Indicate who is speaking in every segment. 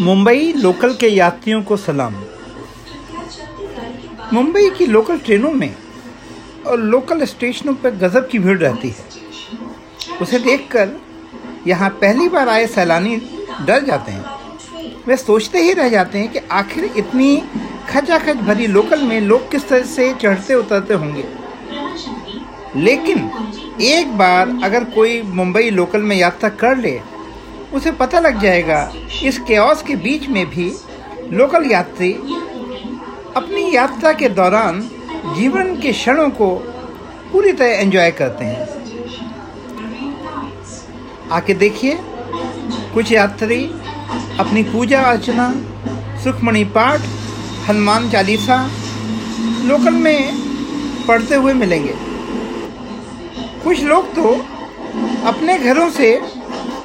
Speaker 1: Mumbai local के यात्रियों को सलाम। मुंबई की लोकल ट्रेनों में और लोकल स्टेशनों पर गज़ब की भीड़ रहती है। उसे देखकर यहाँ पहली बार आए सैलानी डर जाते हैं। वे सोचते ही रह जाते हैं कि आखिर इतनी खचाखच भरी लोकल में लोग किस तरह से चढ़ते उतरते होंगे। लेकिन एक बार अगर कोई मुंबई लोकल में यात्रा कर ले उसे पता लग जाएगा। इस केओस के बीच में भी लोकल यात्री अपनी यात्रा के दौरान जीवन के क्षणों को पूरी तरह एंजॉय करते हैं। आके देखिए, कुछ यात्री अपनी पूजा अर्चना, सुखमणि पाठ, हनुमान चालीसा लोकल में पढ़ते हुए मिलेंगे। कुछ लोग तो अपने घरों से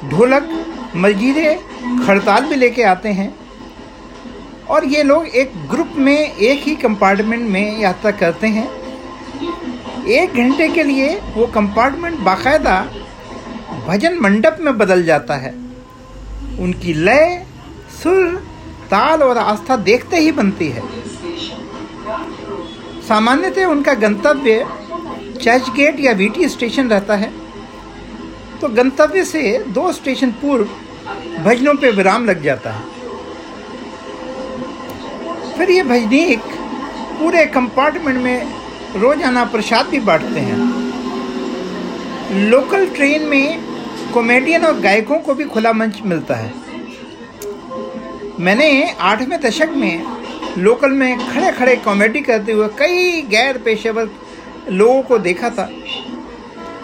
Speaker 1: ढोलक मजीरे खड़ताल भी लेके आते हैं। और ये लोग एक ग्रुप में, एक ही कंपार्टमेंट में यात्रा करते हैं। एक घंटे के लिए वो कंपार्टमेंट बाकायदा भजन मंडप में बदल जाता है। उनकी लय, सुर, ताल और आस्था देखते ही बनती है। सामान्यतः उनका गंतव्य चर्च गेट या वीटी स्टेशन रहता है। तो गंतव्य से दो स्टेशन पूर्व भजनों पे विराम लग जाता है। फिर ये भजनीक पूरे कंपार्टमेंट में रोज़ाना प्रसाद भी बांटते हैं। लोकल ट्रेन में कॉमेडियन और गायकों को भी खुला मंच मिलता है। मैंने आठवें दशक में लोकल में खड़े खड़े कॉमेडी करते हुए कई गैर पेशेवर लोगों को देखा था,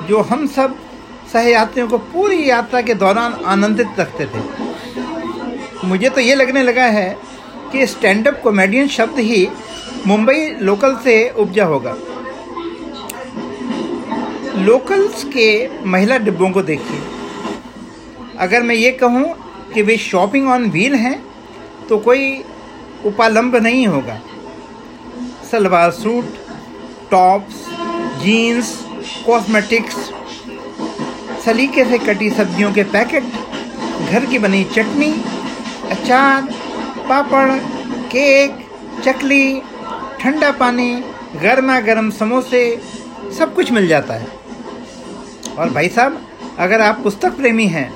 Speaker 1: जो हम सब सहयात्रियों को पूरी यात्रा के दौरान आनंदित रखते थे। मुझे तो ये लगने लगा है कि स्टैंड अप कॉमेडियन शब्द ही मुंबई लोकल से उपजा होगा। लोकल्स के महिला डिब्बों को देखिए। अगर मैं ये कहूँ कि वे शॉपिंग ऑन व्हील हैं तो कोई उपालंब नहीं होगा। Salwar suit, tops, jeans, cosmetics सलीके से कटी सब्जियों के पैकेट, घर की बनी चटनी, अचार, पापड़, केक, चकली, ठंडा पानी गर्मा गर्म समोसे, सब कुछ मिल जाता है। और भाई साहब, अगर आप पुस्तक प्रेमी हैं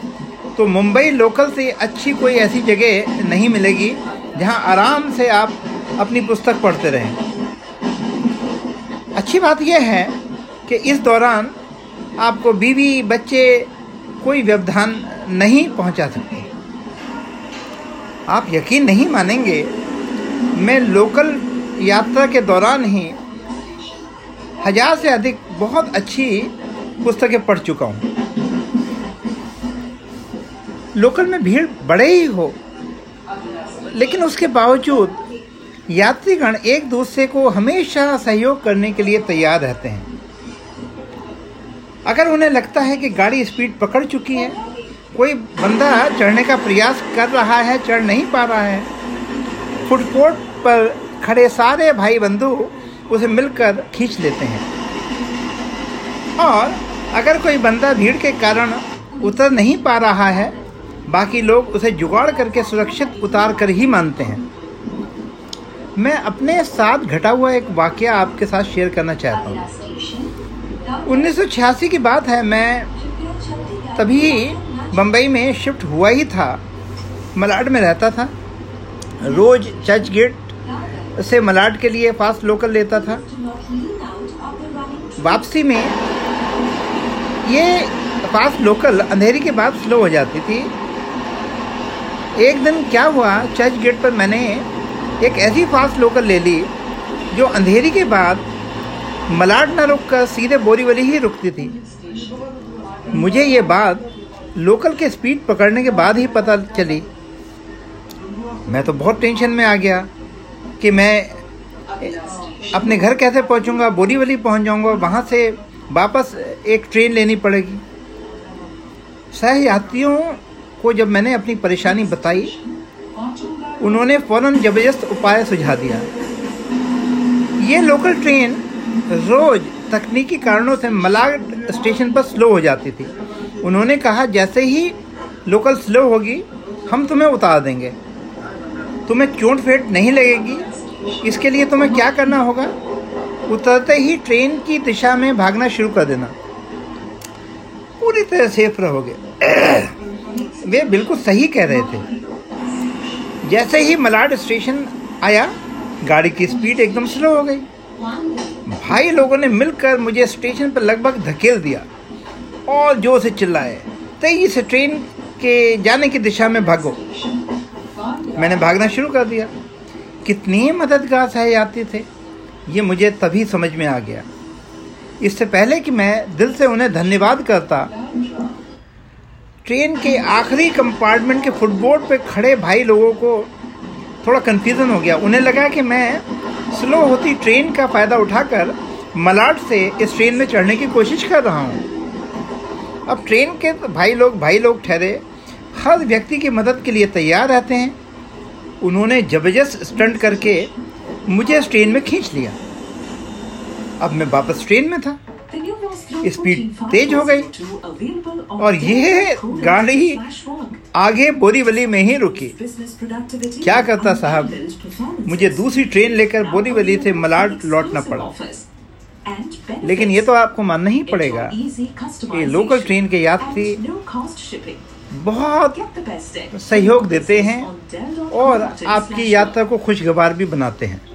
Speaker 1: तो मुंबई लोकल से अच्छी कोई ऐसी जगह नहीं मिलेगी जहाँ आराम से आप अपनी पुस्तक पढ़ते रहें। अच्छी बात यह है कि इस दौरान आपको बीवी, बच्चे कोई व्यवधान नहीं पहुँचा सकते। आप यकीन नहीं मानेंगे, मैं लोकल यात्रा के दौरान ही हज़ार से अधिक बहुत अच्छी पुस्तकें पढ़ चुका हूँ। लोकल में भीड़ बड़े ही हो, लेकिन उसके बावजूद यात्रीगण एक दूसरे को हमेशा सहयोग करने के लिए तैयार रहते हैं। अगर उन्हें लगता है कि गाड़ी स्पीड पकड़ चुकी है, कोई बंदा चढ़ने का प्रयास कर रहा है, चढ़ नहीं पा रहा है फुटपोर्ट पर खड़े सारे भाई बंधु उसे मिलकर खींच लेते हैं। और अगर कोई बंदा भीड़ के कारण उतर नहीं पा रहा है, बाकी लोग उसे जुगाड़ करके सुरक्षित उतार कर ही मानते हैं। मैं अपने साथ घटा हुआ एक वाक्य आपके साथ शेयर करना चाहता हूँ। उन्नीस की बात है, मैं तभी बम्बई में शिफ्ट हुआ ही था। मलाड में रहता था। रोज चर्च गेट से मलाड के लिए फास्ट लोकल लेता था। वापसी में ये फास्ट लोकल अंधेरी के बाद स्लो हो जाती थी। एक दिन क्या हुआ, चर्च गेट पर मैंने एक ऐसी फास्ट लोकल ले ली, जो अंधेरी के बाद मलाड न रुक कर सीधे बोरीवली ही रुकती थी। मुझे ये बात लोकल के स्पीड पकड़ने के बाद ही पता चली। मैं तो बहुत टेंशन में आ गया कि मैं अपने घर कैसे पहुंचूँगा, बोरीवली पहुँच जाऊँगा, वहाँ से वापस एक ट्रेन लेनी पड़ेगी। सह यात्रियों को जब मैंने अपनी परेशानी बताई, उन्होंने फ़ौरन ज़बरदस्त उपाय सुझा दिया। ये लोकल ट्रेन रोज तकनीकी कारणों से मलाड स्टेशन पर स्लो हो जाती थी। उन्होंने कहा, जैसे ही लोकल स्लो होगी, हम तुम्हें उतार देंगे। तुम्हें चोट फेट नहीं लगेगी। इसके लिए तुम्हें क्या करना होगा? उतरते ही ट्रेन की दिशा में भागना शुरू कर देना। पूरी तरह सेफ़ रहोगे। वे बिल्कुल सही कह रहे थे। जैसे ही मलाड स्टेशन आया, गाड़ी की स्पीड एकदम स्लो हो गई। भाई लोगों ने मिलकर मुझे स्टेशन पर लगभग धकेल दिया और ज़ोर से चिल्लाए तेज़ी से ट्रेन के जाने की दिशा में भागो। मैंने भागना शुरू कर दिया। कितनी मददगार सहायती थे, ये मुझे तभी समझ में आ गया। इससे पहले कि मैं दिल से उन्हें धन्यवाद करता, ट्रेन के आखिरी कंपार्टमेंट के फुटबोर्ड पे खड़े भाई लोगों को थोड़ा कन्फ्यूज़न हो गया। उन्हें लगा कि मैं स्लो होती ट्रेन का फ़ायदा उठाकर मलाड से इस ट्रेन में चढ़ने की कोशिश कर रहा हूँ। अब ट्रेन के भाई लोग भाई लोग ठहरे। हर व्यक्ति की मदद के लिए तैयार रहते हैं। उन्होंने ज़बरदस्त स्टंट करके मुझे इस ट्रेन में खींच लिया। अब मैं वापस ट्रेन में था। स्पीड तेज हो गई। और यह गाड़ी आगे बोरीवली में ही रुकी। क्या करता साहब? मुझे दूसरी ट्रेन लेकर बोरीवली से मलाड लौटना पड़ा। लेकिन ये तो आपको मानना ही पड़ेगा। कि लोकल ट्रेन के यात्री बहुत सहयोग देते हैं और आपकी यात्रा को खुशगवार भी बनाते हैं।